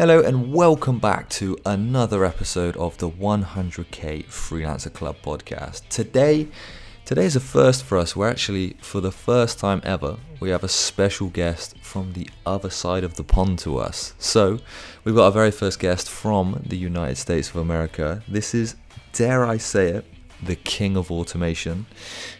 Hello and welcome back to another episode of the 100k Freelancer Club podcast. Today, today is a first for us. We're actually, for the first time ever, we have a special guest from the other side of the pond to us. So, we've got our very first guest from the United States of America. This is, dare I say it, the king of automation.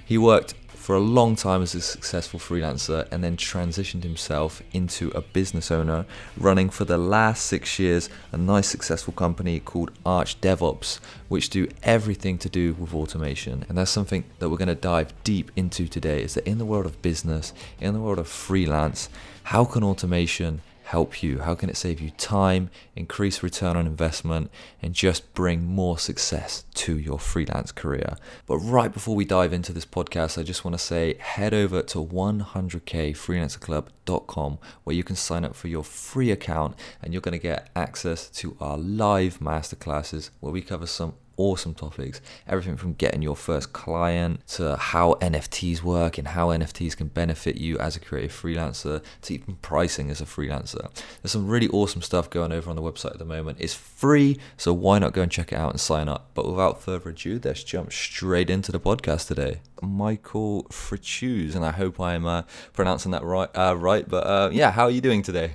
He worked for a long time as a successful freelancer and then transitioned himself into a business owner, running for the last six years a nice successful company called Arch DevOps, which do everything to do with automation. And that's something that we're going to dive deep into today is that in the world of business, in the world of freelance, how can automation help you? How can it save you time, increase return on investment, and just bring more success to your freelance career? But right before we dive into this podcast, I just want to say head over to 100kfreelancerclub.com where you can sign up for your free account and you're going to get access to our live masterclasses where we cover some awesome topics. Everything from getting your first client to how NFTs work and how NFTs can benefit you as a creative freelancer to even pricing as a freelancer. There's some really awesome stuff going over on the website at the moment. It's free, so why not go and check it out and sign up? But without further ado, let's jump straight into the podcast today. Michael Fritzius, and I hope I'm uh, pronouncing that right. Uh, right, but uh, yeah, how are you doing today?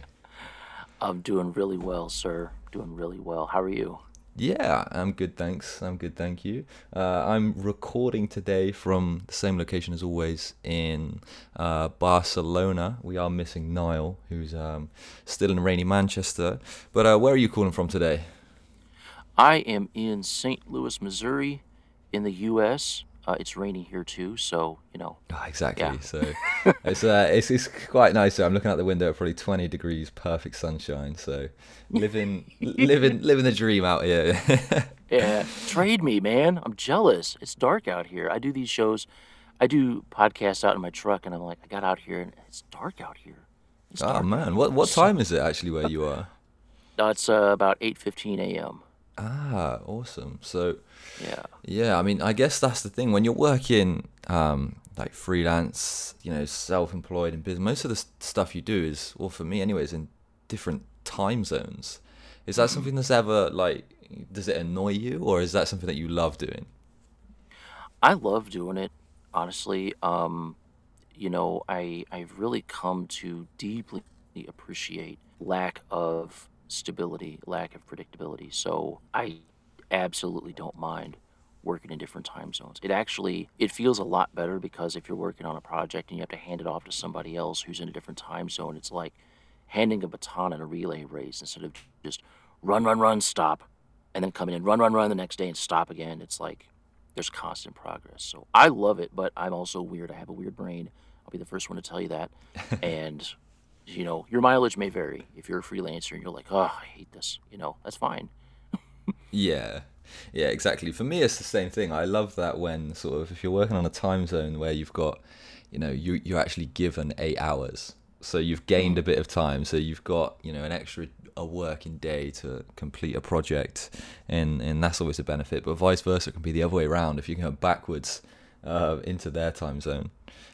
I'm doing really well, sir. Doing really well. How are you? Yeah, I'm good, thanks. I'm good, thank you. Uh, I'm recording today from the same location as always in uh, Barcelona. We are missing Niall, who's um, still in rainy Manchester. But uh, where are you calling from today? I am in St. Louis, Missouri, in the U.S. Uh, it's rainy here too, so you know. Oh, exactly. Yeah. So it's, uh, it's it's quite nice. I'm looking out the window, probably 20 degrees, perfect sunshine. So living living living the dream out here. yeah, trade me, man. I'm jealous. It's dark out here. I do these shows. I do podcasts out in my truck, and I'm like, I got out here, and it's dark out here. It's oh man, what what time is it actually where you are? Uh, it's uh, about 8:15 a.m. Ah, awesome. So yeah. Yeah, I mean, I guess that's the thing when you're working um, like freelance, you know, self-employed in business. Most of the stuff you do is, well, for me, anyways, in different time zones. Is that something that's ever like? Does it annoy you, or is that something that you love doing? I love doing it, honestly. Um, you know, I I've really come to deeply appreciate lack of stability, lack of predictability. So I absolutely don't mind working in different time zones. It actually it feels a lot better because if you're working on a project and you have to hand it off to somebody else who's in a different time zone, it's like handing a baton in a relay race instead of just run, run, run, stop, and then coming in run, run, run the next day and stop again. It's like there's constant progress. So I love it, but I'm also weird. I have a weird brain. I'll be the first one to tell you that. and you know, your mileage may vary. If you're a freelancer and you're like, oh, I hate this, you know, that's fine yeah. Yeah, exactly. For me, it's the same thing. I love that when sort of if you're working on a time zone where you've got, you know, you you're actually given eight hours, so you've gained a bit of time. So you've got you know an extra a working day to complete a project, and and that's always a benefit. But vice versa, it can be the other way around if you go backwards uh, into their time zone,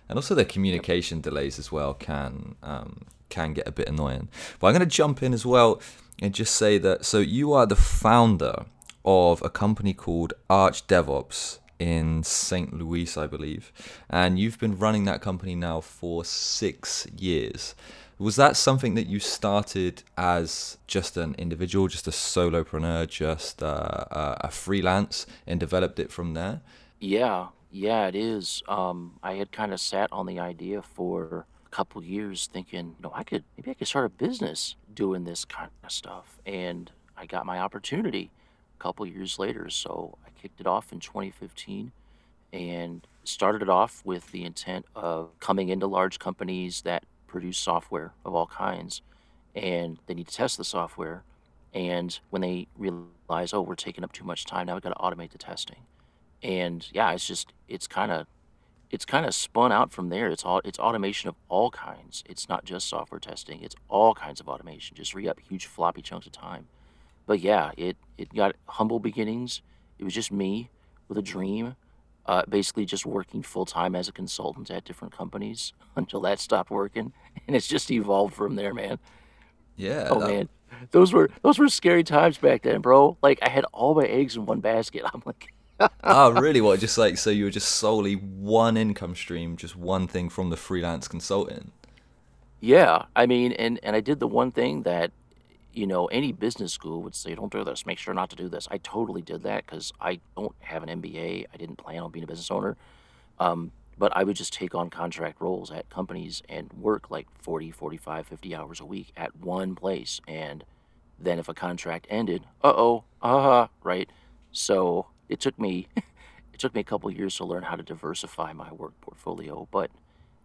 and also their communication delays as well can um, can get a bit annoying. But I'm going to jump in as well and just say that so you are the founder of a company called Arch DevOps in St. Louis, I believe, and you've been running that company now for six years. Was that something that you started as just an individual, just a solopreneur, just uh, a freelance, and developed it from there? Yeah, yeah, it is. Um, I had kind of sat on the idea for couple years thinking, you know, I could maybe I could start a business doing this kind of stuff. And I got my opportunity a couple years later. So I kicked it off in 2015 and started it off with the intent of coming into large companies that produce software of all kinds and they need to test the software. And when they realize, oh, we're taking up too much time, now we've got to automate the testing. And yeah, it's just, it's kind of it's kind of spun out from there. It's all it's automation of all kinds. It's not just software testing. It's all kinds of automation. Just free up huge floppy chunks of time. But yeah, it it got humble beginnings. It was just me with a dream, uh, basically just working full time as a consultant at different companies until that stopped working, and it's just evolved from there, man. Yeah. Oh that, man. those were those were scary times back then, bro. Like I had all my eggs in one basket. I'm like, oh, really? What? Just like so you were just solely one income stream, just one thing from the freelance consulting. Yeah, I mean, and and I did the one thing that, you know, any business school would say, don't do this. Make sure not to do this. I totally did that because I don't have an MBA. I didn't plan on being a business owner. Um, but I would just take on contract roles at companies and work like 40, 45, 50 hours a week at one place. And then if a contract ended, uh-oh, uh-huh, right? So it took me it took me a couple years to learn how to diversify my work portfolio, but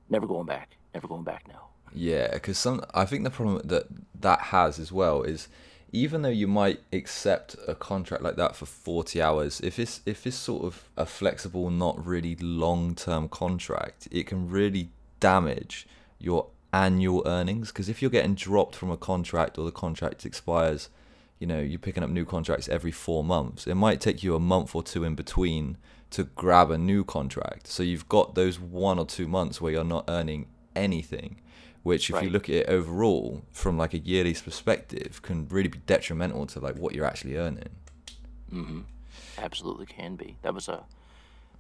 never going back. Never going back now. Yeah, because some I think the problem that that has as well is even though you might accept a contract like that for 40 hours if it's if it's sort of a flexible not really long-term contract it can really damage your annual earnings because if you're getting dropped from a contract or the contract expires you know you're picking up new contracts every 4 months. It might take you a month or two in between to grab a new contract. So you've got those 1 or 2 months where you're not earning anything which if right. you look at it overall from like a yearly perspective can really be detrimental to like what you're actually earning. Mm-hmm. absolutely can be. That was a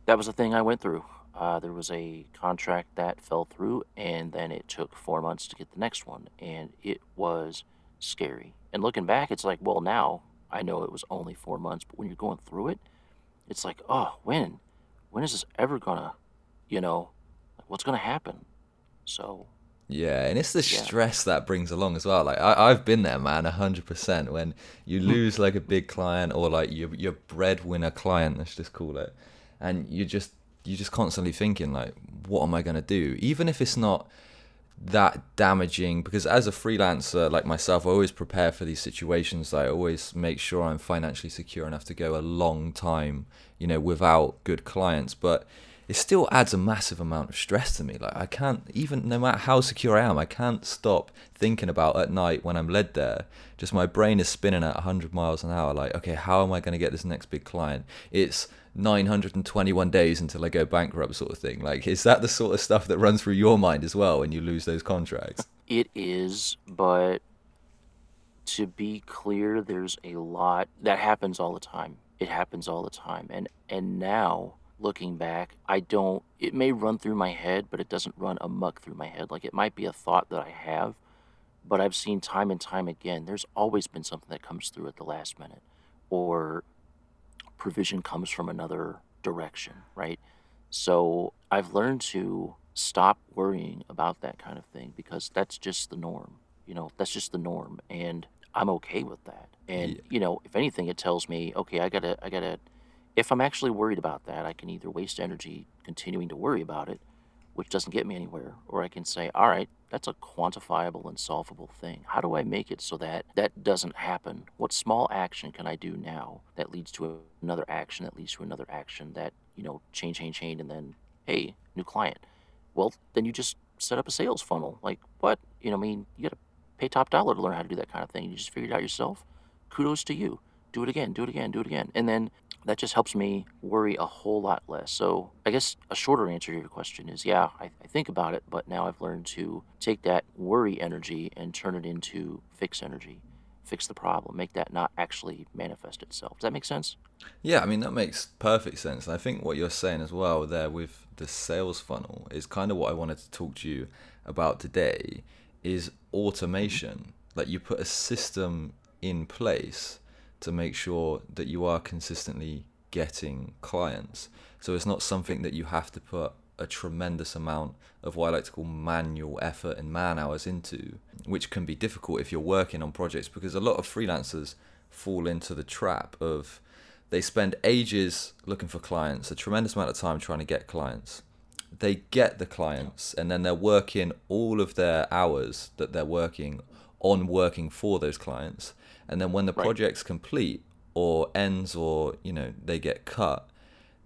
that was a thing i went through. Uh, there was a contract that fell through and then it took four months to get the next one and it was scary and looking back it's like well now i know it was only four months but when you're going through it it's like oh when when is this ever gonna you know what's gonna happen so yeah, and it's the yeah. stress that brings along as well. Like I, have been there, man, hundred percent. When you hmm. lose like a big client or like your your breadwinner client, let's just call it, and you just you're just constantly thinking like, what am I gonna do? Even if it's not that damaging, because as a freelancer like myself, I always prepare for these situations. I always make sure I'm financially secure enough to go a long time, you know, without good clients, but it still adds a massive amount of stress to me. Like I can't even, no matter how secure I am, I can't stop thinking about at night when I'm led there. Just my brain is spinning at 100 miles an hour. Like, okay, how am I going to get this next big client? It's 921 days until I go bankrupt, sort of thing. Like, is that the sort of stuff that runs through your mind as well when you lose those contracts? It is, but to be clear, there's a lot that happens all the time. It happens all the time, and and now looking back, I don't, it may run through my head, but it doesn't run amuck through my head. Like it might be a thought that I have, but I've seen time and time again, there's always been something that comes through at the last minute, or provision comes from another direction, right? So I've learned to stop worrying about that kind of thing because that's just the norm. You know, that's just the norm. And I'm okay with that. And, yeah. you know, if anything, it tells me, okay, I gotta, I gotta, if I'm actually worried about that, I can either waste energy continuing to worry about it, which doesn't get me anywhere, or I can say, all right, that's a quantifiable and solvable thing. How do I make it so that that doesn't happen? What small action can I do now that leads to another action that leads to another action that, you know, chain, chain, chain, and then, hey, new client. Well, then you just set up a sales funnel. Like, what? You know, I mean, you got to pay top dollar to learn how to do that kind of thing. You just figured it out yourself. Kudos to you. Do it again, do it again, do it again. And then that just helps me worry a whole lot less. So I guess a shorter answer to your question is yeah, I, I, think about it, but now I've learned to take that worry energy and turn it into fix energy, fix the problem, make that not actually manifest itself. Does that make sense? Yeah, I mean, that makes perfect sense. And I think what you're saying as well there with the sales funnel is kind of what I wanted to talk to you about today is automation. Like you put a system in place to make sure that you are consistently getting clients. So it's not something that you have to put a tremendous amount of what I like to call manual effort and man hours into, which can be difficult if you're working on projects because a lot of freelancers fall into the trap of they spend ages looking for clients, a tremendous amount of time trying to get clients. They get the clients and then they're working all of their hours that they're working on working for those clients and then when the right. project's complete or ends or you know they get cut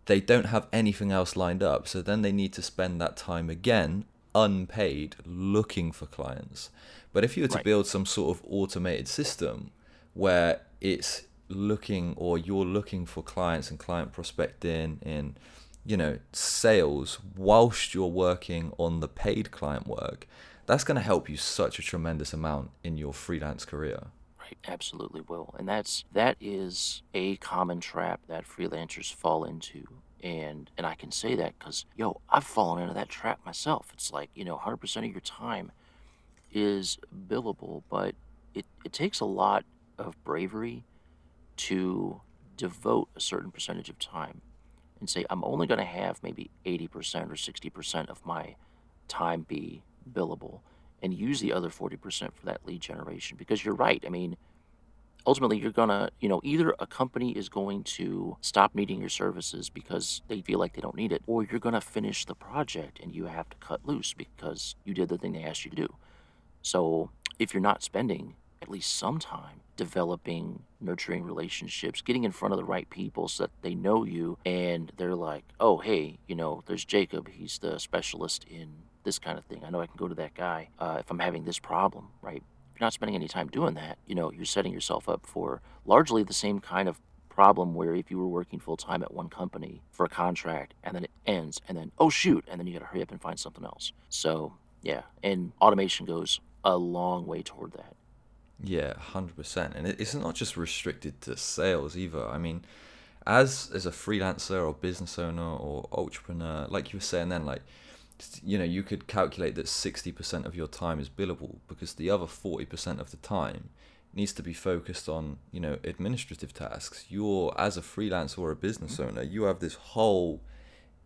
they don't have anything else lined up so then they need to spend that time again unpaid looking for clients but if you were to right. build some sort of automated system where it's looking or you're looking for clients and client prospecting in you know sales whilst you're working on the paid client work that's going to help you such a tremendous amount in your freelance career I absolutely will. And that's that is a common trap that freelancers fall into. And and I can say that cuz yo, I've fallen into that trap myself. It's like, you know, 100% of your time is billable, but it it takes a lot of bravery to devote a certain percentage of time and say I'm only going to have maybe 80% or 60% of my time be billable and use the other 40% for that lead generation because you're right. I mean, ultimately you're going to, you know, either a company is going to stop needing your services because they feel like they don't need it or you're going to finish the project and you have to cut loose because you did the thing they asked you to do. So, if you're not spending at least some time developing, nurturing relationships, getting in front of the right people so that they know you and they're like, oh, hey, you know, there's Jacob. He's the specialist in this kind of thing. I know I can go to that guy uh, if I'm having this problem, right? If you're not spending any time doing that, you know, you're setting yourself up for largely the same kind of problem where if you were working full time at one company for a contract and then it ends and then, oh, shoot, and then you got to hurry up and find something else. So, yeah, and automation goes a long way toward that. Yeah, hundred percent, and it's not just restricted to sales either. I mean, as as a freelancer or business owner or entrepreneur, like you were saying then, like you know, you could calculate that sixty percent of your time is billable because the other forty percent of the time needs to be focused on you know administrative tasks. You're as a freelancer or a business mm-hmm. owner, you have this whole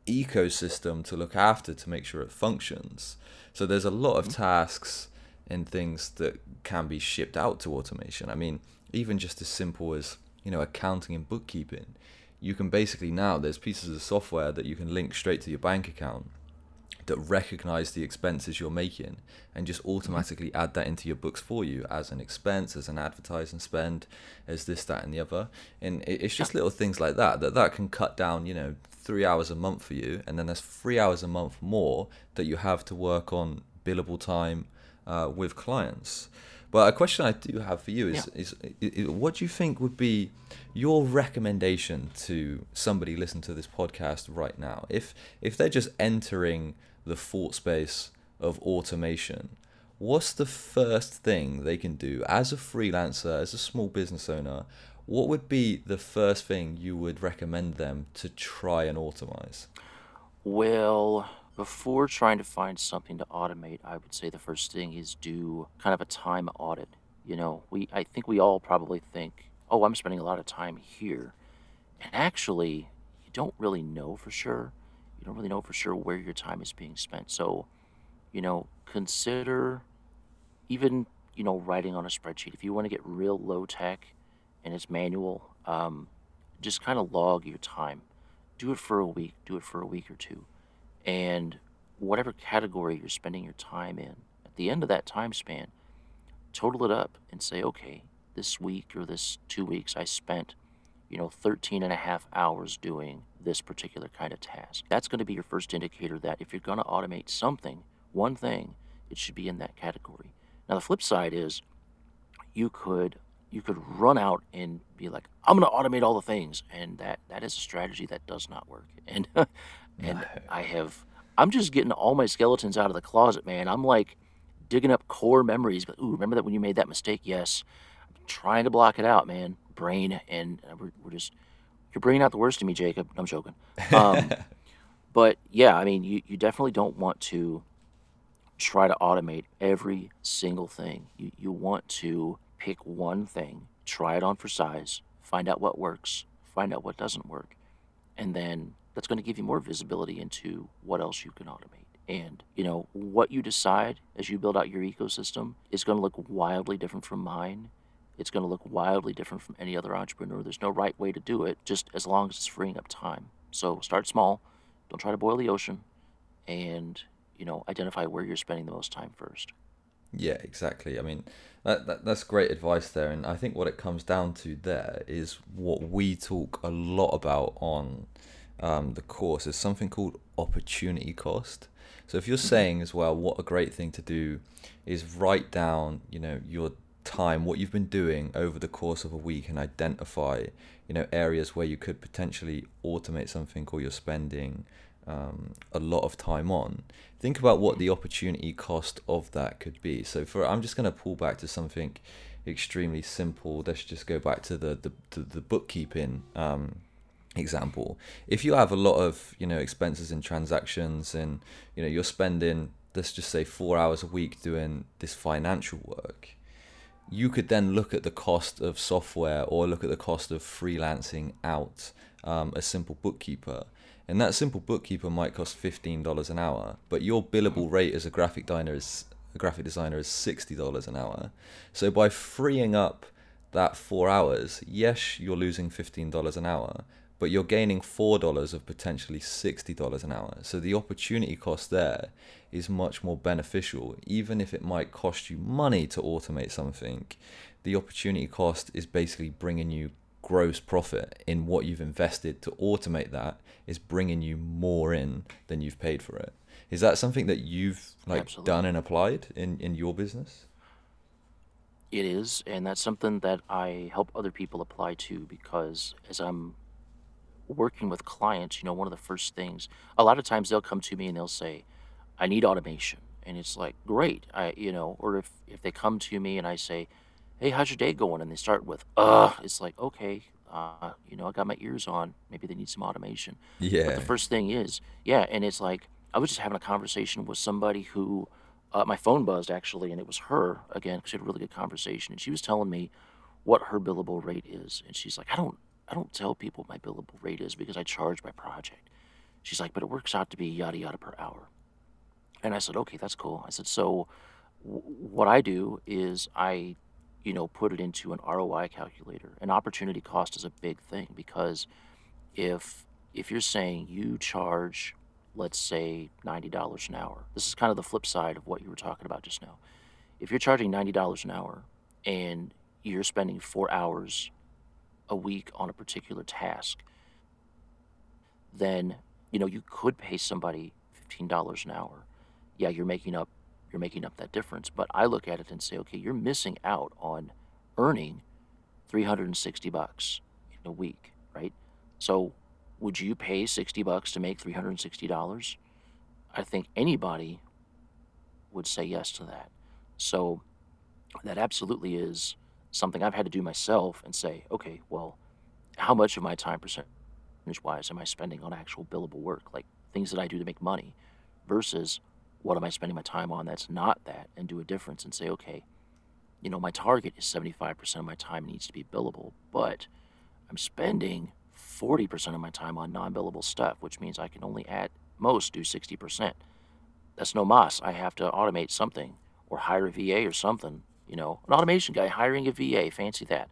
ecosystem to look after to make sure it functions. So there's a lot of mm-hmm. tasks and things that can be shipped out to automation. I mean, even just as simple as you know accounting and bookkeeping, you can basically now there's pieces of software that you can link straight to your bank account that recognize the expenses you're making and just automatically add that into your books for you as an expense, as an advertising spend, as this, that, and the other. And it's just little things like that that that can cut down, you know, three hours a month for you, and then there's three hours a month more that you have to work on billable time uh, with clients. But a question I do have for you is, yeah. is, is, is, what do you think would be your recommendation to somebody listening to this podcast right now? If if they're just entering the thought space of automation, what's the first thing they can do as a freelancer, as a small business owner? What would be the first thing you would recommend them to try and automate? Well, before trying to find something to automate, I would say the first thing is do kind of a time audit. You know, we I think we all probably think, "Oh, I'm spending a lot of time here." And actually, you don't really know for sure. You don't really know for sure where your time is being spent. So, you know, consider even, you know, writing on a spreadsheet. If you want to get real low tech and it's manual, um, just kind of log your time. Do it for a week, do it for a week or two and whatever category you're spending your time in, at the end of that time span, total it up and say, okay, this week or this two weeks, I spent, you know, 13 and a half hours doing this particular kind of task. That's going to be your first indicator that if you're going to automate something, one thing, it should be in that category. Now, the flip side is you could you could run out and be like, I'm going to automate all the things, and that that is a strategy that does not work. And and I have I'm just getting all my skeletons out of the closet, man. I'm like digging up core memories. But ooh, remember that when you made that mistake? Yes. I'm trying to block it out, man. Brain and uh, we're, we're just you're bringing out the worst in me, Jacob. I'm joking. Um, but yeah, I mean, you, you definitely don't want to try to automate every single thing. You you want to pick one thing, try it on for size, find out what works, find out what doesn't work, and then that's going to give you more visibility into what else you can automate. And, you know, what you decide as you build out your ecosystem is going to look wildly different from mine. It's going to look wildly different from any other entrepreneur. There's no right way to do it, just as long as it's freeing up time. So start small. Don't try to boil the ocean. And, you know, identify where you're spending the most time first. Yeah, exactly. I mean, that, that, that's great advice there. And I think what it comes down to there is what we talk a lot about on um, the course is something called opportunity cost. So if you're mm-hmm. saying as well, what a great thing to do is write down, you know, your time, what you've been doing over the course of a week, and identify, you know, areas where you could potentially automate something or you're spending um, a lot of time on. Think about what the opportunity cost of that could be. So for I'm just going to pull back to something extremely simple. Let's just go back to the the, the, the bookkeeping um, example. If you have a lot of you know expenses and transactions, and you know you're spending let's just say four hours a week doing this financial work, you could then look at the cost of software or look at the cost of freelancing out um, a simple bookkeeper. And that simple bookkeeper might cost fifteen dollars an hour, but your billable rate as a graphic designer is a graphic designer is sixty dollars an hour. So by freeing up that four hours, yes, you're losing fifteen dollars an hour, but you're gaining four dollars of potentially sixty dollars an hour. So the opportunity cost there is much more beneficial, even if it might cost you money to automate something. The opportunity cost is basically bringing you gross profit in what you've invested to automate that is bringing you more in than you've paid for it. Is that something that you've like Absolutely. done and applied in in your business? It is, and that's something that I help other people apply to because as I'm working with clients, you know, one of the first things, a lot of times they'll come to me and they'll say, I need automation. And it's like, great. I, you know, or if, if they come to me and I say, hey, how's your day going? And they start with, uh, it's like, okay, uh, you know, I got my ears on. Maybe they need some automation. But Yeah. the first thing is, yeah, and it's like, I was just having a conversation with somebody who, uh, my phone buzzed actually, and it was her again, because we had a really good conversation. And she was telling me what her billable rate is. And she's like, I don't, I don't tell people my billable rate is because I charge by project. She's like, but it works out to be yada yada per hour. And I said, okay, that's cool. I said, so w- what I do is I, you know, put it into an ROI calculator. An opportunity cost is a big thing because if if you're saying you charge, let's say ninety dollars an hour, this is kind of the flip side of what you were talking about just now. If you're charging ninety dollars an hour and you're spending four hours a week on a particular task, then you know you could pay somebody fifteen dollars an hour. Yeah, you're making up you're making up that difference. But I look at it and say, okay, you're missing out on earning three hundred and sixty bucks in a week, right? So would you pay sixty bucks to make three hundred and sixty dollars? I think anybody would say yes to that. So that absolutely is something I've had to do myself and say, okay, well, how much of my time percentage wise am I spending on actual billable work, like things that I do to make money, versus what am I spending my time on that's not that, and do a difference and say, okay, you know, my target is 75% of my time needs to be billable, but I'm spending 40% of my time on non billable stuff, which means I can only at most do 60%. That's no mas. I have to automate something or hire a VA or something, you know, an automation guy hiring a VA, fancy that.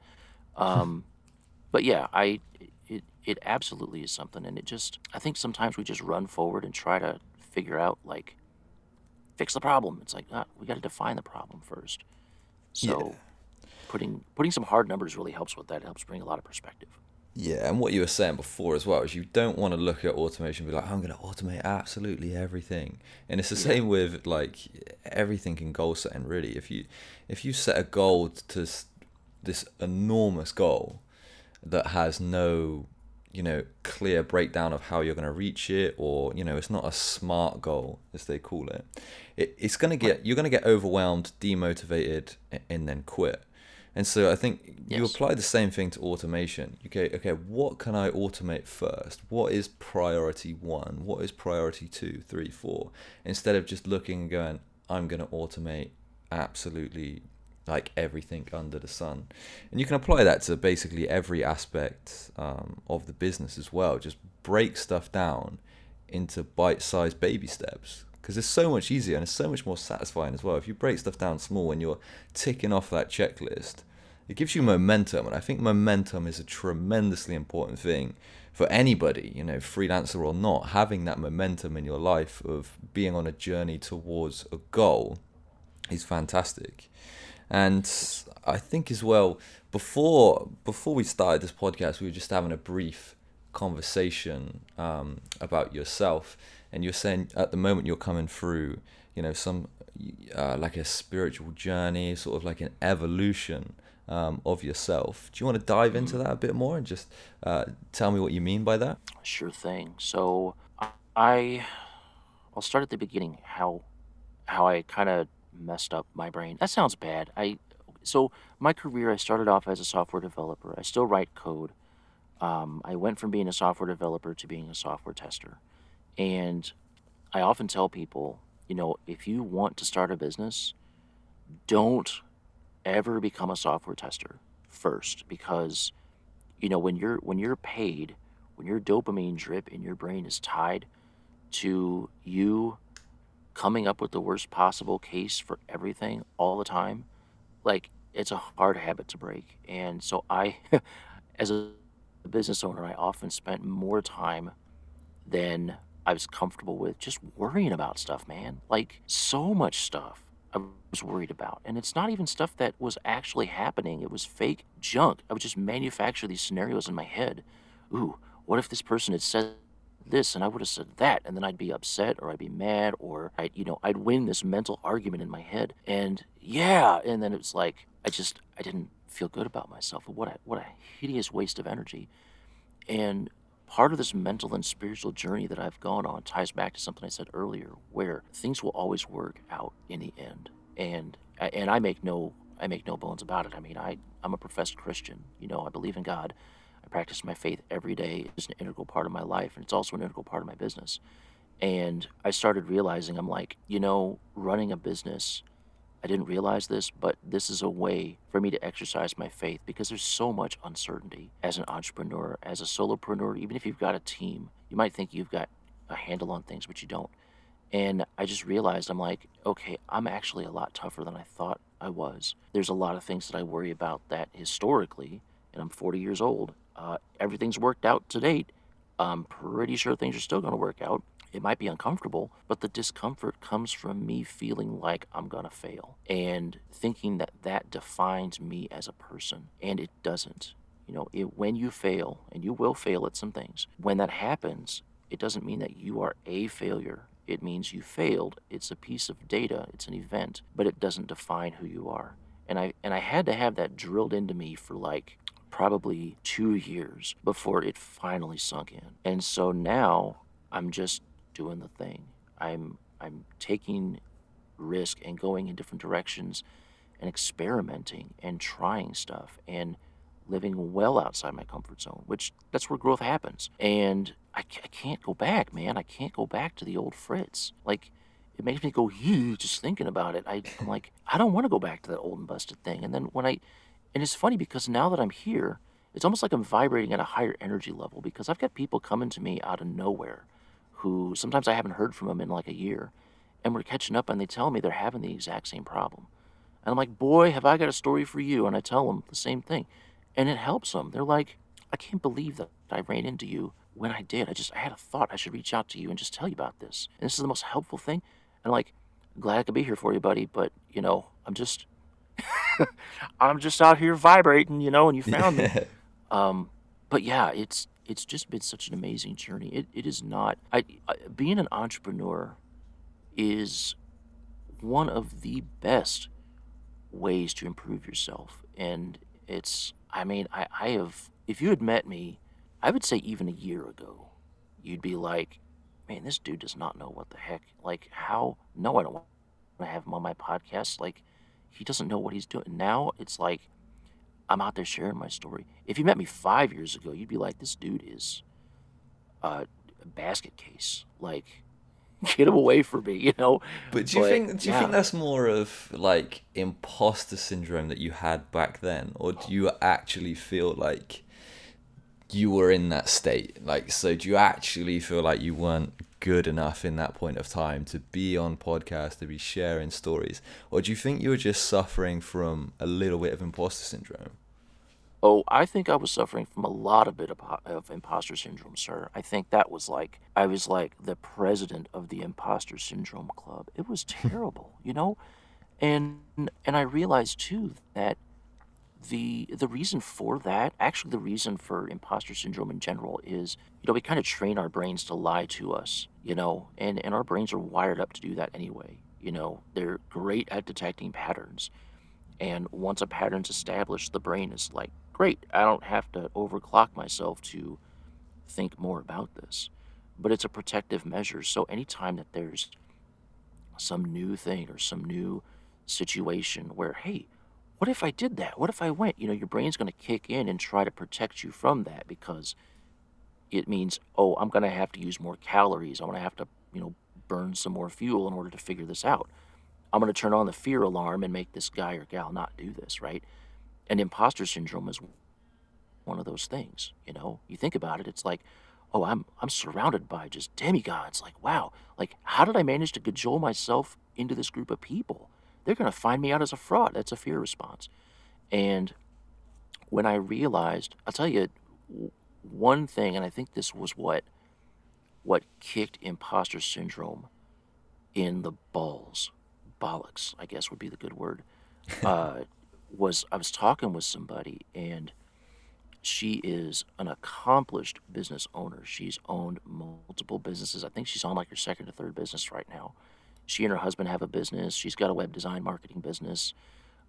Um, but yeah, I it it absolutely is something, and it just I think sometimes we just run forward and try to figure out like fix the problem. It's like ah, we got to define the problem first. Yeah. So putting putting some hard numbers really helps with that. It helps bring a lot of perspective. Yeah, and what you were saying before as well is you don't want to look at automation and be like, I'm going to automate absolutely everything. And it's the Yeah. same with like everything in goal setting. Really, if you if you set a goal to this enormous goal that has no you know clear breakdown of how you're going to reach it or you know it's not a smart goal as they call it, it it's going to get you're going to get overwhelmed demotivated a- and then quit and so i think you apply the same thing to automation. Okay okay what can i automate first? What is priority one? What is priority two three four? Instead of just looking and going i'm going to automate absolutely like everything under the sun. And you can apply that to basically every aspect um, of the business as well. Just break stuff down into bite sized baby steps because it's so much easier and it's so much more satisfying as well. If you break stuff down small and you're ticking off that checklist, it gives you momentum. And I think momentum is a tremendously important thing for anybody, you know, freelancer or not, having that momentum in your life of being on a journey towards a goal is fantastic. And I think as well, before before we started this podcast, we were just having a brief conversation um, about yourself, and you're saying at the moment you're coming through, you know, some uh, like a spiritual journey, sort of like an evolution um, of yourself. Do you want to dive into that a bit more and just uh, tell me what you mean by that? Sure thing. So I I'll start at the beginning how how I kind of messed up my brain. That sounds bad. I so my career, I started off as a software developer. I still write code. Um, I went from being a software developer to being a software tester. And I often tell people, you know, if you want to start a business, don't ever become a software tester first because you know when you're when you're paid when your dopamine drip in your brain is tied to you coming up with the worst possible case for everything all the time like it's a hard habit to break. And so i as a business owner i often spent more time than i was comfortable with just worrying about stuff man like so much stuff I was worried about. And it's not even stuff that was actually happening. It was fake junk. I would just manufacture these scenarios in my head. Ooh, what if this person had said this and I would have said that and then I'd be upset or I'd be mad or I you know I'd win this mental argument in my head and yeah and then it was like I just I didn't feel good about myself what a what a hideous waste of energy and part of this mental and spiritual journey that I've gone on ties back to something I said earlier where things will always work out in the end and and I make no I make no bones about it I mean I I'm a professed Christian you know I believe in God I practice my faith every day. It's an integral part of my life, and it's also an integral part of my business. And I started realizing I'm like, you know, running a business, I didn't realize this, but this is a way for me to exercise my faith because there's so much uncertainty as an entrepreneur, as a solopreneur. Even if you've got a team, you might think you've got a handle on things, but you don't. And I just realized I'm like, okay, I'm actually a lot tougher than I thought I was. There's a lot of things that I worry about that historically, and I'm 40 years old, uh, everything's worked out to date. I'm pretty sure things are still going to work out. It might be uncomfortable, but the discomfort comes from me feeling like I'm going to fail and thinking that that defines me as a person. And it doesn't. You know, it, when you fail, and you will fail at some things, when that happens, it doesn't mean that you are a failure. It means you failed. It's a piece of data, it's an event, but it doesn't define who you are. And I and I had to have that drilled into me for like probably two years before it finally sunk in. And so now I'm just doing the thing. I'm I'm taking risk and going in different directions and experimenting and trying stuff and living well outside my comfort zone, which that's where growth happens. And I, I can't go back, man. I can't go back to the old Fritz. Like, it makes me go, just thinking about it. I, I'm like, I don't want to go back to that old and busted thing. And then when I and it's funny because now that I'm here, it's almost like I'm vibrating at a higher energy level because I've got people coming to me out of nowhere who sometimes I haven't heard from them in like a year. And we're catching up and they tell me they're having the exact same problem. And I'm like, boy, have I got a story for you. And I tell them the same thing. And it helps them. They're like, I can't believe that I ran into you when I did. I just, I had a thought I should reach out to you and just tell you about this. And this is the most helpful thing. And I'm like, glad I could be here for you, buddy. But, you know, I'm just, I'm just out here vibrating, you know, and you found me. Um, but yeah, it's it's just been such an amazing journey. It it is not. I, I being an entrepreneur is one of the best ways to improve yourself, and it's. I mean, I I have. If you had met me, I would say even a year ago, you'd be like, man, this dude does not know what the heck. Like, how? No, I don't want to have him on my podcast. Like, he doesn't know what he's doing. Now it's like I'm out there sharing my story. If you met me five years ago, you'd be like, this dude is a basket case. Like, get him away from me, you know. But do you but, think do you yeah. think that's more of like imposter syndrome that you had back then, or do you actually feel like you were in that state? Like, so do you actually feel like you weren't good enough in that point of time to be on podcast to be sharing stories or do you think you were just suffering from a little bit of imposter syndrome oh i think i was suffering from a lot of bit of, of imposter syndrome sir. I think that was like i was like the president of the imposter syndrome club. It was terrible you know? And and i realized too that the the reason for that actually the reason for imposter syndrome in general is you know we kind of train our brains to lie to us you know? And and our brains are wired up to do that anyway you know? They're great at detecting patterns. And once a pattern's established the brain is like great i don't have to overclock myself to think more about this but it's a protective measure so anytime that there's some new thing or some new situation where hey what if I did that? What if I went? You know, your brain's going to kick in and try to protect you from that because it means, oh, I'm going to have to use more calories. I'm going to have to, you know, burn some more fuel in order to figure this out. I'm going to turn on the fear alarm and make this guy or gal not do this, right? And imposter syndrome is one of those things, you know? You think about it, it's like, oh, I'm I'm surrounded by just demigods. Like, wow, like how did I manage to cajole myself into this group of people? They're going to find me out as a fraud. That's a fear response. And when I realized, I'll tell you one thing, and I think this was what what kicked imposter syndrome in the balls, bollocks, I guess would be the good word. Uh, was I was talking with somebody and she is an accomplished business owner. She's owned multiple businesses. I think she's on like her second or third business right now. She and her husband have a business. She's got a web design marketing business.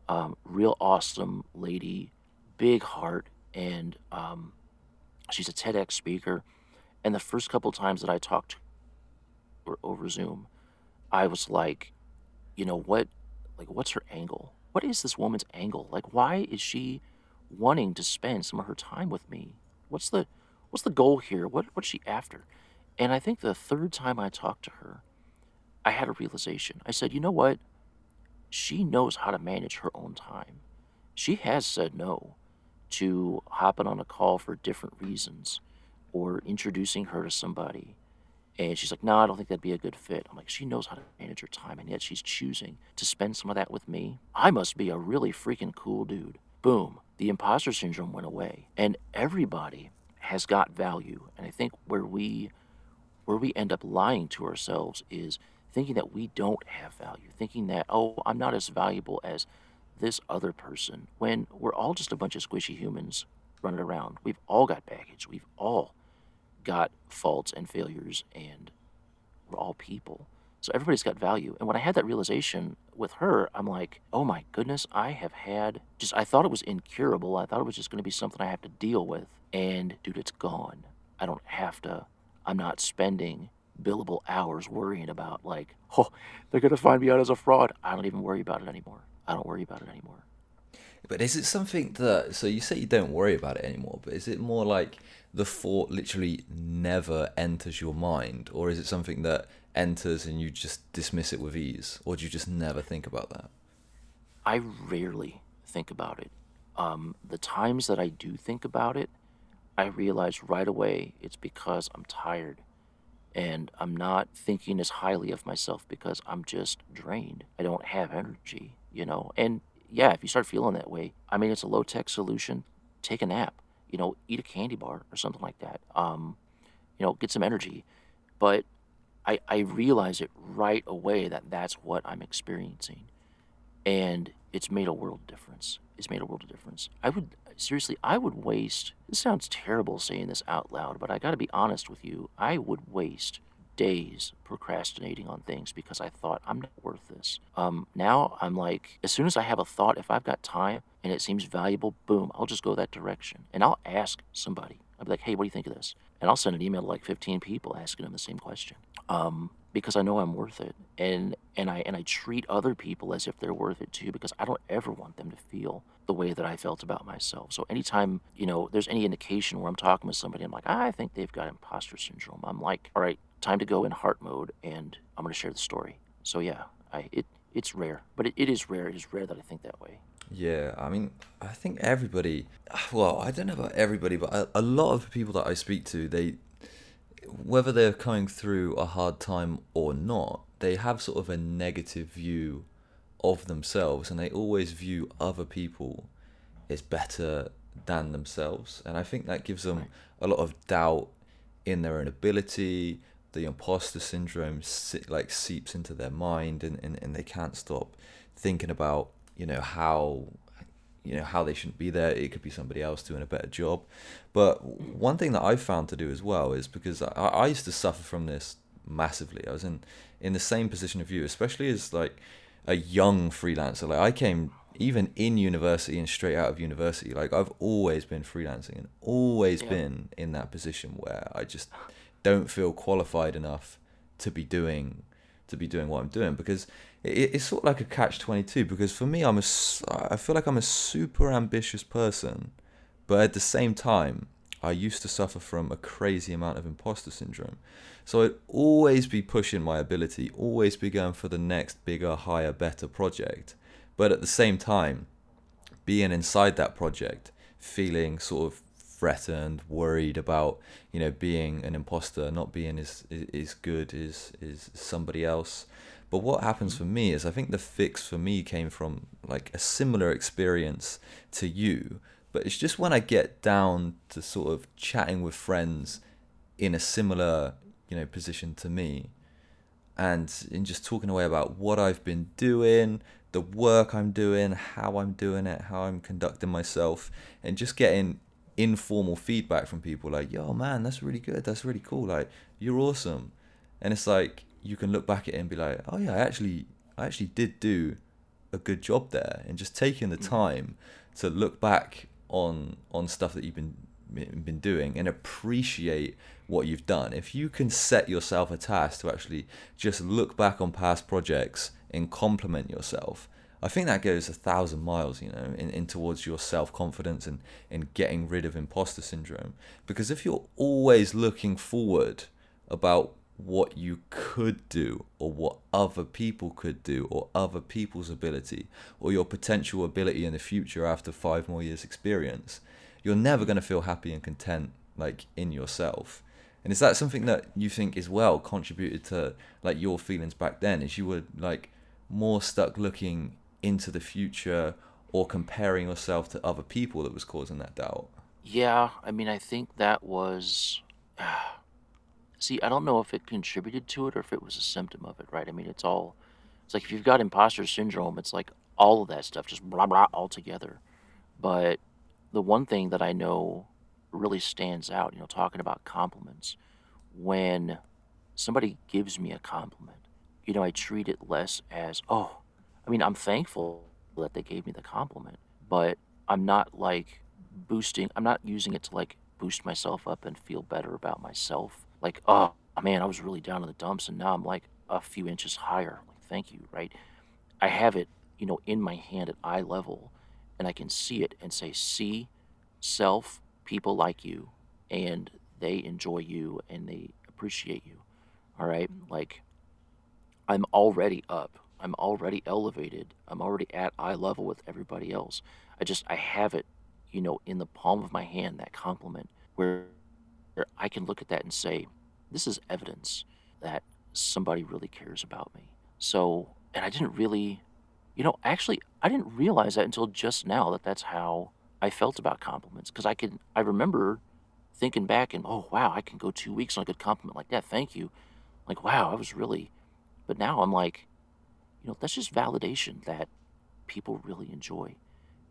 Um, real awesome lady, big heart, and um, she's a TEDx speaker. And the first couple times that I talked her over Zoom, I was like, you know what? Like, what's her angle? What is this woman's angle? Like, why is she wanting to spend some of her time with me? What's the what's the goal here? What what's she after? And I think the third time I talked to her, I had a realization. I said, you know what? She knows how to manage her own time. She has said no to hopping on a call for different reasons or introducing her to somebody. And she's like, no, I don't think that'd be a good fit. I'm like, she knows how to manage her time, and yet she's choosing to spend some of that with me. I must be a really freaking cool dude. Boom the imposter syndrome went away and everybody has got value and i think where we where we end up lying to ourselves is thinking that we don't have value thinking that oh i'm not as valuable as this other person when we're all just a bunch of squishy humans running around we've all got baggage we've all got faults and failures and we're all people so everybody's got value. And when I had that realization with her, I'm like, oh my goodness, I have had just, I thought it was incurable. I thought it was just going to be something I have to deal with. And dude, it's gone. I don't have to, I'm not spending billable hours worrying about, like, oh, they're going to find me out as a fraud. I don't even worry about it anymore. I don't worry about it anymore. But is it something that, so you say you don't worry about it anymore, but is it more like the thought literally never enters your mind? Or is it something that enters and you just dismiss it with ease, or do you just never think about that? I rarely think about it. Um, the times that I do think about it, I realize right away it's because I'm tired and I'm not thinking as highly of myself because I'm just drained. I don't have energy, you know? And yeah, if you start feeling that way, I mean, it's a low tech solution. Take a nap, you know, eat a candy bar or something like that. Um, you know, get some energy. But I, I realize it right away that that's what I'm experiencing. And it's made a world difference. It's made a world of difference. I would, seriously, I would waste, this sounds terrible saying this out loud, but I got to be honest with you. I would waste days procrastinating on things because I thought I'm not worth this. Um, now I'm like, as soon as I have a thought, if I've got time and it seems valuable, boom, I'll just go that direction. And I'll ask somebody. I'll be like, hey, what do you think of this? And I'll send an email to like 15 people asking them the same question um, because I know I'm worth it, and and I and I treat other people as if they're worth it too, because I don't ever want them to feel the way that I felt about myself. So anytime you know there's any indication where I'm talking with somebody, I'm like, I think they've got imposter syndrome. I'm like, all right, time to go in heart mode, and I'm going to share the story. So yeah, I it it's rare, but it, it is rare. It is rare that I think that way. Yeah, I mean, I think everybody. Well, I don't know about everybody, but a, a lot of people that I speak to, they whether they're coming through a hard time or not, they have sort of a negative view of themselves and they always view other people as better than themselves. And I think that gives them a lot of doubt in their own ability. The imposter syndrome like seeps into their mind and, and, and they can't stop thinking about, you know, how you know how they shouldn't be there. It could be somebody else doing a better job. But one thing that I've found to do as well is because I, I used to suffer from this massively. I was in in the same position of you, especially as like a young freelancer. Like I came even in university and straight out of university. Like I've always been freelancing and always yeah. been in that position where I just don't feel qualified enough to be doing to be doing what I'm doing because it, it's sort of like a catch 22 because for me I'm a I feel like I'm a super ambitious person but at the same time I used to suffer from a crazy amount of imposter syndrome. So I'd always be pushing my ability always be going for the next bigger higher better project. But at the same time being inside that project feeling sort of threatened, worried about you know being an imposter, not being as as good as as somebody else. But what happens for me is I think the fix for me came from like a similar experience to you, but it's just when I get down to sort of chatting with friends in a similar you know position to me and in just talking away about what I've been doing, the work I'm doing, how I'm doing it, how I'm conducting myself, and just getting informal feedback from people like, yo, man, that's really good. That's really cool. Like, you're awesome. And it's like, you can look back at it and be like, oh, yeah, I actually, I actually did do a good job there. And just taking the mm. time to look back on on stuff that you've been been doing and appreciate what you've done. If you can set yourself a task to actually just look back on past projects and compliment yourself, I think that goes a thousand miles, you know, in, in towards your self confidence and, and getting rid of imposter syndrome. Because if you're always looking forward about what you could do or what other people could do or other people's ability or your potential ability in the future after five more years experience, you're never going to feel happy and content like in yourself. And is that something that you think as well contributed to like your feelings back then? Is you were like more stuck looking into the future or comparing yourself to other people that was causing that doubt? Yeah, I mean, I think that was. See, I don't know if it contributed to it or if it was a symptom of it, right? I mean, it's all. It's like if you've got imposter syndrome, it's like all of that stuff, just blah, blah, all together. But the one thing that I know really stands out, you know, talking about compliments, when somebody gives me a compliment, you know, I treat it less as, oh, I mean, I'm thankful that they gave me the compliment, but I'm not like boosting, I'm not using it to like boost myself up and feel better about myself. Like, oh man, I was really down in the dumps and now I'm like a few inches higher. Like, thank you, right? I have it, you know, in my hand at eye level and I can see it and say, see, self, people like you and they enjoy you and they appreciate you. All right. Like, I'm already up I'm already elevated. I'm already at eye level with everybody else. I just I have it, you know, in the palm of my hand that compliment where, where I can look at that and say, this is evidence that somebody really cares about me. So, and I didn't really, you know, actually I didn't realize that until just now that that's how I felt about compliments because I can I remember thinking back and oh wow, I can go 2 weeks on a good compliment like that. Thank you. Like wow, I was really but now I'm like you know, that's just validation that people really enjoy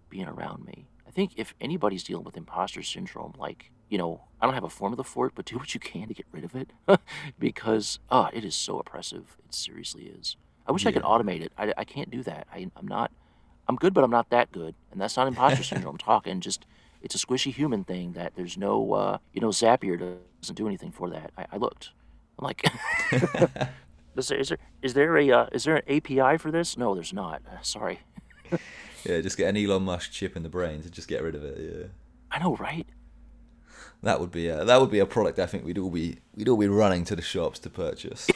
being around me. I think if anybody's dealing with imposter syndrome, like, you know, I don't have a formula for it, but do what you can to get rid of it because, oh, it is so oppressive. It seriously is. I wish yeah. I could automate it. I, I can't do that. I, I'm not, I'm good, but I'm not that good. And that's not imposter syndrome I'm talking. Just, it's a squishy human thing that there's no, uh, you know, Zapier doesn't do anything for that. I, I looked. I'm like, Is there is there is there a uh, is there an API for this? No, there's not. Uh, sorry. yeah, just get an Elon Musk chip in the brain to just get rid of it. Yeah. I know, right? That would be a, that would be a product I think we'd all be we'd all be running to the shops to purchase.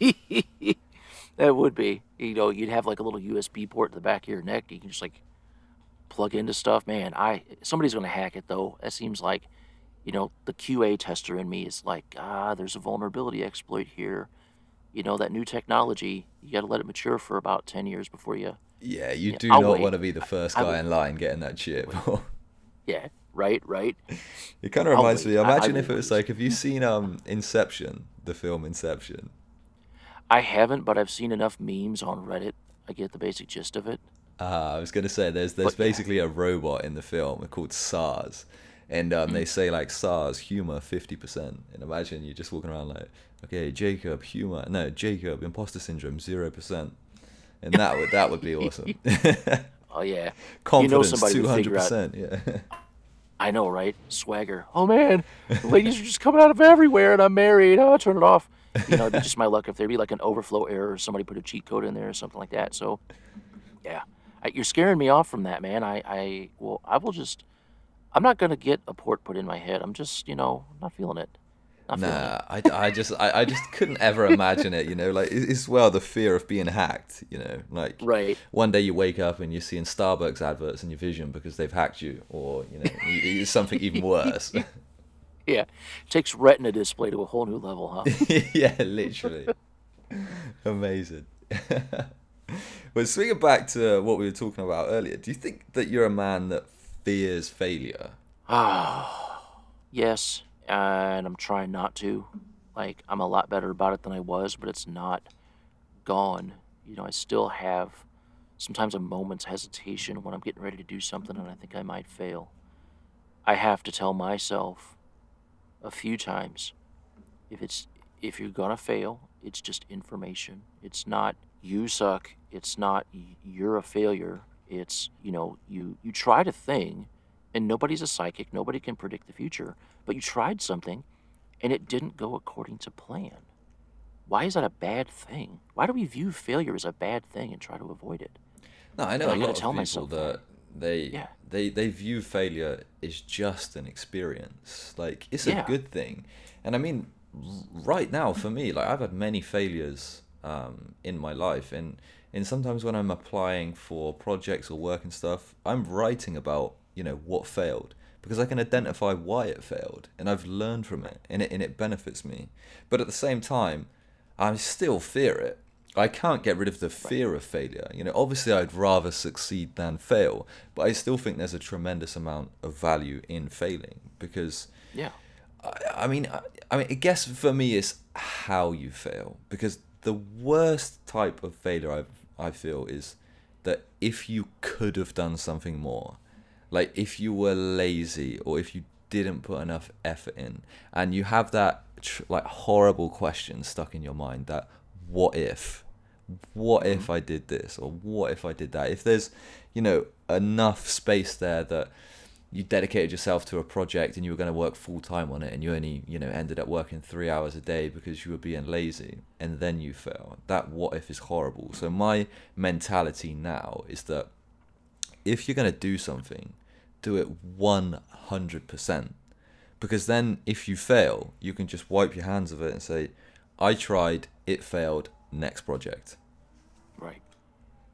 that would be. You know, you'd have like a little USB port in the back of your neck. You can just like plug into stuff. Man, I somebody's gonna hack it though. That seems like, you know, the QA tester in me is like, ah, there's a vulnerability exploit here you know that new technology you got to let it mature for about 10 years before you yeah you, do not want to be the first guy in line getting that chip. Yeah right right. It kind of reminds me imagine if it was like have you seen um inception the film inception? I haven't but i've seen enough memes on reddit. I get the basic gist of it. Uh, i was going to say there's there's but, basically yeah. a robot in the film called TARS and um, they mm. say like TARS humor 50% and imagine you're just walking around like okay Jacob humor no Jacob imposter syndrome 0% and that would that would be awesome oh yeah confidence 200% yeah I know right swagger oh man the ladies are just coming out of everywhere and I'm married oh turn it off You know, just my luck if there'd be like an overflow error, or somebody put a cheat code in there or something like that. So, yeah, I, you're scaring me off from that, man. I, I, well, I will just. I'm not gonna get a port put in my head. I'm just, you know, not feeling it. Nah, it. I, I just I, I just couldn't ever imagine it. You know, like it's well the fear of being hacked. You know, like Right. one day you wake up and you're seeing Starbucks adverts in your vision because they've hacked you, or you know, it's something even worse. Yeah, takes Retina display to a whole new level, huh? yeah, literally. Amazing. but swinging back to what we were talking about earlier, do you think that you're a man that fears failure? Ah, yes, and I'm trying not to. Like, I'm a lot better about it than I was, but it's not gone. You know, I still have sometimes a moment's hesitation when I'm getting ready to do something and I think I might fail. I have to tell myself a few times if it's if you're gonna fail, it's just information. It's not you suck. It's not you're a failure. It's you know you you tried a thing, and nobody's a psychic. Nobody can predict the future. But you tried something, and it didn't go according to plan. Why is that a bad thing? Why do we view failure as a bad thing and try to avoid it? No, I know And a I lot of tell people that they Yeah. they they view failure as just an experience. Like it's a good thing, and I mean, right now for me, like I've had many failures um, in my life, and and sometimes when I'm applying for projects or work and stuff, I'm writing about you know what failed because I can identify why it failed, and I've learned from it, and it and it benefits me. But at the same time, I still fear it. I can't get rid of the fear of failure. You know, obviously I'd rather succeed than fail, but I still think there's a tremendous amount of value in failing because Yeah. I, I mean, I, I mean, I guess for me it's how you fail because the worst type of failure I I feel is that if you could have done something more, like if you were lazy or if you didn't put enough effort in, and you have that tr- like horrible question stuck in your mind that what if what if mm-hmm. I did this or what if I did that? If there's, you know, enough space there that you dedicated yourself to a project and you were going to work full time on it and you only, you know, ended up working three hours a day because you were being lazy and then you fail. That what if is horrible. So my mentality now is that if you're going to do something, do it 100%. Because then if you fail, you can just wipe your hands of it and say, I tried, it failed, next project. Right.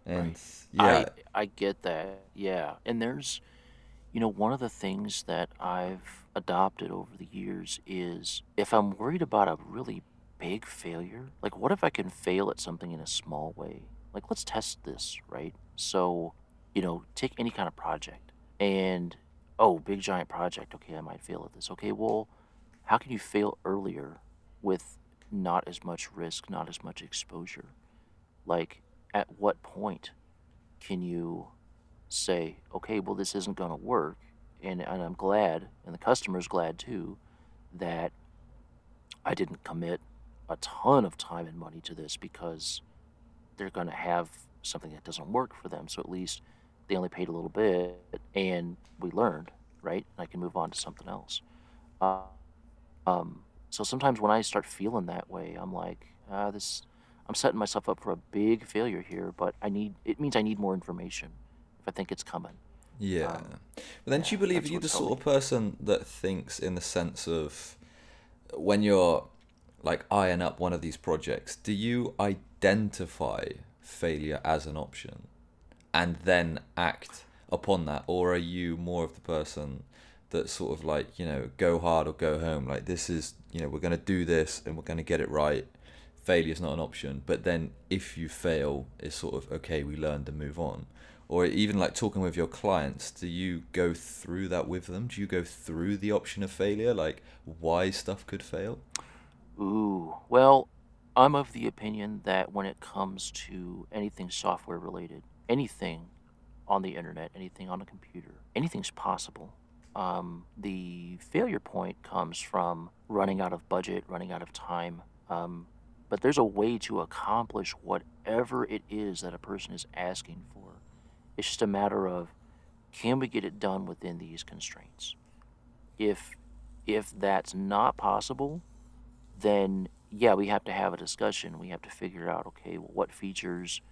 And Right. yeah, I I get that. Yeah. And there's you know, one of the things that I've adopted over the years is if I'm worried about a really big failure, like what if I can fail at something in a small way? Like let's test this, right? So, you know, take any kind of project and oh, big giant project. Okay, I might fail at this. Okay, well, how can you fail earlier with not as much risk, not as much exposure? Like at what point can you say, okay, well, this isn't going to work, and, and I'm glad, and the customer's glad too, that I didn't commit a ton of time and money to this because they're going to have something that doesn't work for them. So at least they only paid a little bit, and we learned, right? And I can move on to something else. Uh, um, so sometimes when I start feeling that way, I'm like, ah, this, I'm setting myself up for a big failure here. But I need, it means I need more information if I think it's coming. Yeah. Um, but then do you believe are you the sort me. of person that thinks in the sense of when you're like eyeing up one of these projects, do you identify failure as an option and then act upon that? Or are you more of the person that sort of like, you know, go hard or go home? Like this is, you know, we're gonna do this and we're gonna get it right. failure is not an option. But then if you fail, it's sort of okay, we learned and move on or even like talking with your clients do you go through that with them do you go through the option of failure like why stuff could fail Ooh, well, I'm of the opinion that when it comes to anything software related, anything on the internet, anything on a computer, anything's possible. Um, the failure point comes from running out of budget, running out of time. Um, but there's a way to accomplish whatever it is that a person is asking for. It's just a matter of can we get it done within these constraints? If if that's not possible, then yeah, we have to have a discussion. We have to figure out, okay, well, what features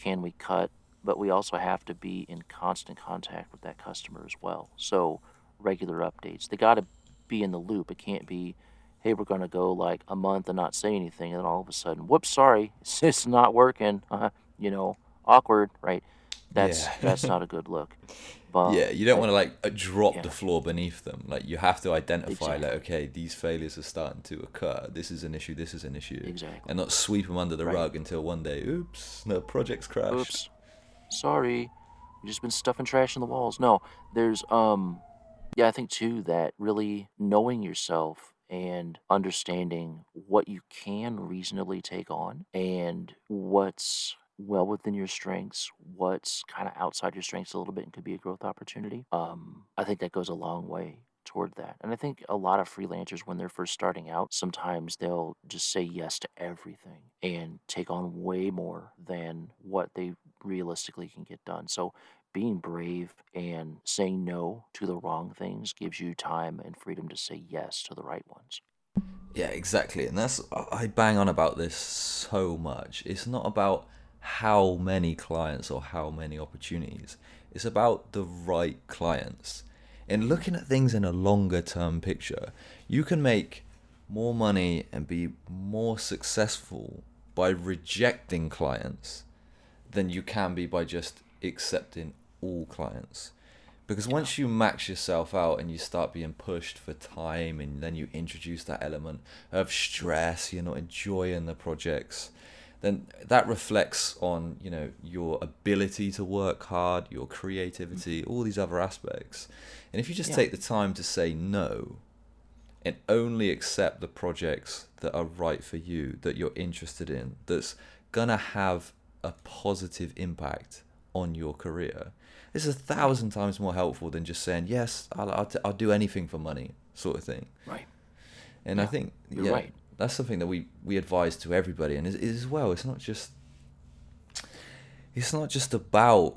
can we cut? But we also have to be in constant contact with that customer as well. So regular updates. They got to be in the loop. It can't be, hey, we're going to go like a month and not say anything, and then all of a sudden, whoops, sorry, it's not working. Uh, you know, awkward, right? That's Yeah. that's not a good look. But yeah, you don't want to like uh, drop yeah. the floor beneath them. Like you have to identify, like, okay, these failures are starting to occur. This is an issue. This is an issue. Exactly. And not sweep them under the Right. rug until one day, oops, the project's crashed. Oops. Sorry. You've just been stuffing trash in the walls. No, there's um yeah, I think too that really knowing yourself and understanding what you can reasonably take on and what's well within your strengths, what's kind of outside your strengths a little bit and could be a growth opportunity. Um, I think that goes a long way toward that. And I think a lot of freelancers, when they're first starting out, sometimes they'll just say yes to everything and take on way more than what they realistically can get done. So being brave and saying no to the wrong things gives you time and freedom to say yes to the right ones. Yeah, exactly. And that's I bang on about this so much. It's not about how many clients or how many opportunities. It's about the right clients. In looking at things in a longer term picture, you can make more money and be more successful by rejecting clients than you can be by just accepting all clients. Because once you max yourself out and you start being pushed for time, and then you introduce that element of stress, you're not enjoying the projects, then that reflects on you know your ability to work hard, your creativity, mm. all these other aspects. And if you just Yeah. take the time to say no, and only accept the projects that are right for you, that you're interested in, that's gonna have a positive impact on your career. It's a thousand times more helpful than just saying yes, I'll I'll, t- I'll do anything for money, sort of thing. Right. And I think you're yeah, right. That's something that we we advise to everybody, and is as well. It's not just it's not just about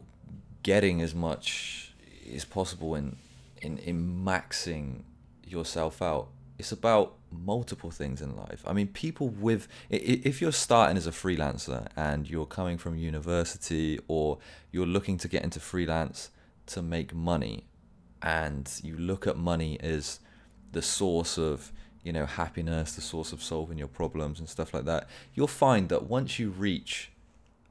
getting as much as possible in in in maxing yourself out. It's about multiple things in life. I mean, people with if you're starting as a freelancer and you're coming from university or you're looking to get into freelance to make money and you look at money as the source of you know happiness the source of solving your problems and stuff like that you'll find that once you reach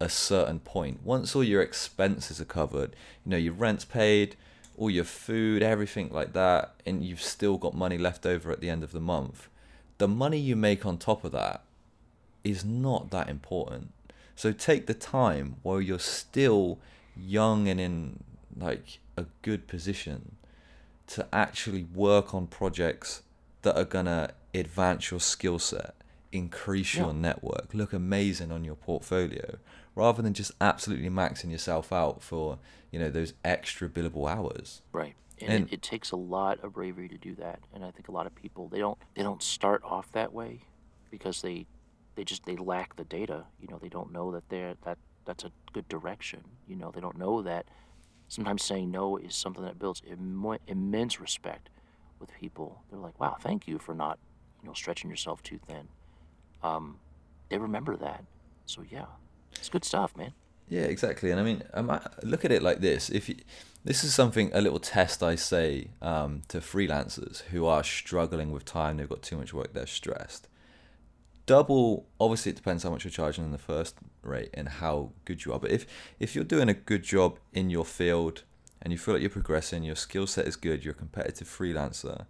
a certain point once all your expenses are covered you know your rent's paid all your food everything like that and you've still got money left over at the end of the month the money you make on top of that is not that important. So take the time while you're still young and in like a good position to actually work on projects that are gonna advance your skill set, increase your Yeah. network, look amazing on your portfolio, rather than just absolutely maxing yourself out for you know those extra billable hours. Right. And, And- it, it takes a lot of bravery to do that. And I think a lot of people they don't they don't start off that way because they they just they lack the data. You know, they don't know that they're that that's a good direction. You know, they don't know that sometimes saying no is something that builds immo- immense respect with people. They're like, "Wow, thank you for not, you know, stretching yourself too thin." Um, they remember that. So yeah, it's good stuff, man. Yeah, exactly. And I mean, um, look at it like this: if you, this is something, a little test I say um, to freelancers who are struggling with time, they've got too much work, they're stressed. Double. Obviously, it depends how much you're charging in the first rate and how good you are. But if if you're doing a good job in your field and you feel like you're progressing, your skill set is good, you're a competitive freelancer.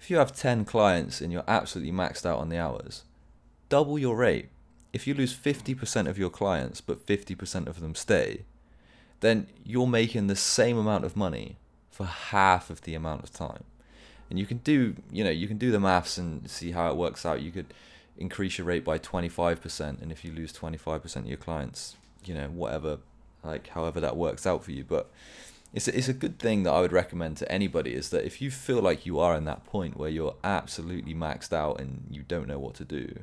If you have ten clients and you're absolutely maxed out on the hours, double your rate. If you lose 50% of your clients, but 50% of them stay, then you're making the same amount of money for half of the amount of time. And you can do, you know, you can do the maths and see how it works out. You could increase your rate by 25%, and if you lose 25% of your clients, you know, whatever, like however that works out for you. But it's a, it's a good thing that I would recommend to anybody is that if you feel like you are in that point where you're absolutely maxed out and you don't know what to do,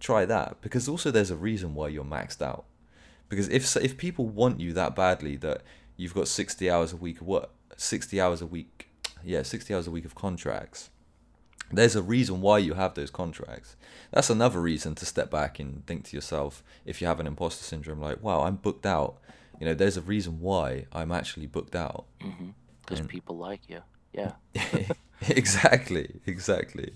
try that because also there's a reason why you're maxed out. Because if if people want you that badly that you've got 60 hours a week of work, 60 hours a week, yeah, 60 hours a week of contracts, there's a reason why you have those contracts. That's another reason to step back and think to yourself, if you have an imposter syndrome, like, wow, I'm booked out. You know, there's a reason why I'm actually booked out. Because And- people like you. Yeah. exactly, exactly.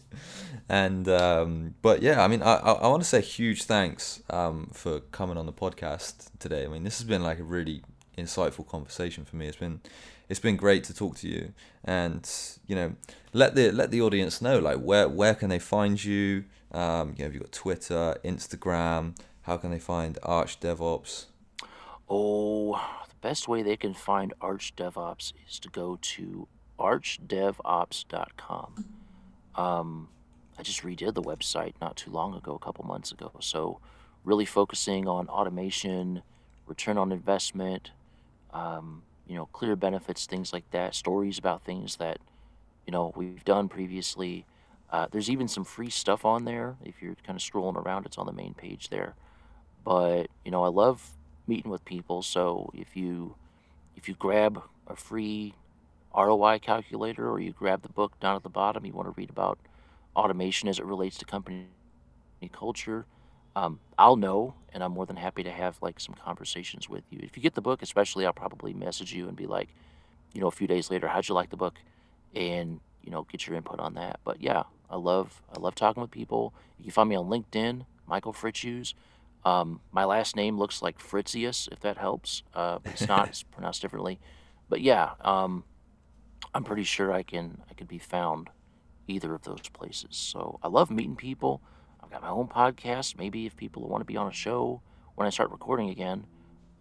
And um, but yeah, I mean, I I, I want to say huge thanks um, for coming on the podcast today. I mean, this has been like a really insightful conversation for me. It's been it's been great to talk to you, and you know, let the let the audience know like where where can they find you? Um, you know, have you got Twitter, Instagram? How can they find Arch DevOps? Oh, the best way they can find Arch DevOps is to go to archdevops.com. Um, I just redid the website not too long ago, a couple months ago. So, really focusing on automation, return on investment, um, you know, clear benefits, things like that, stories about things that, you know, we've done previously. Uh, there's even some free stuff on there. If you're kind of scrolling around, it's on the main page there. But, you know, I love meeting with people. So if you if you grab a free ROI calculator or you grab the book down at the bottom, you want to read about automation as it relates to company culture, um, I'll know, and I'm more than happy to have like some conversations with you. If you get the book, especially, I'll probably message you and be like, you know, a few days later, how'd you like the book, and you know, get your input on that. But yeah, I love I love talking with people. You can find me on LinkedIn, Michael Fritzius. Um, my last name looks like Fritzius, if that helps. Uh, it's not; it's pronounced differently. But yeah, um, I'm pretty sure I can I can be found either of those places. So I love meeting people. I've got my own podcast. Maybe if people want to be on a show when I start recording again,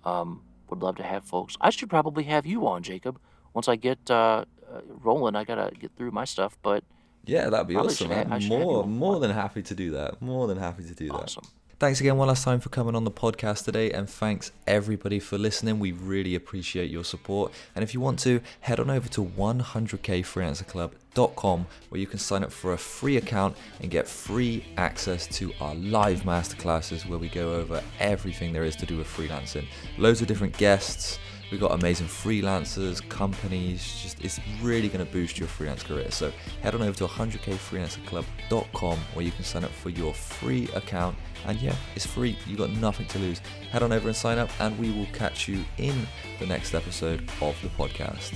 um, would love to have folks. I should probably have you on, Jacob. Once I get uh, uh, rolling, I gotta get through my stuff. But Yeah, that'd be awesome. should. I should have More more than happy to do that. More than happy to do that. awesome. Thanks again one last time for coming on the podcast today, and thanks everybody for listening. We really appreciate your support. And if you want to, head on over to 100kfreelancerclub.com where you can sign up for a free account and get free access to our live masterclasses where we go over everything there is to do with freelancing. Loads of different guests. We've got amazing freelancers, companies, just it's really going to boost your freelance career. So head on over to 100kfreelancerclub.com where you can sign up for your free account. And yeah, it's free, you've got nothing to lose. Head on over and sign up, and we will catch you in the next episode of the podcast.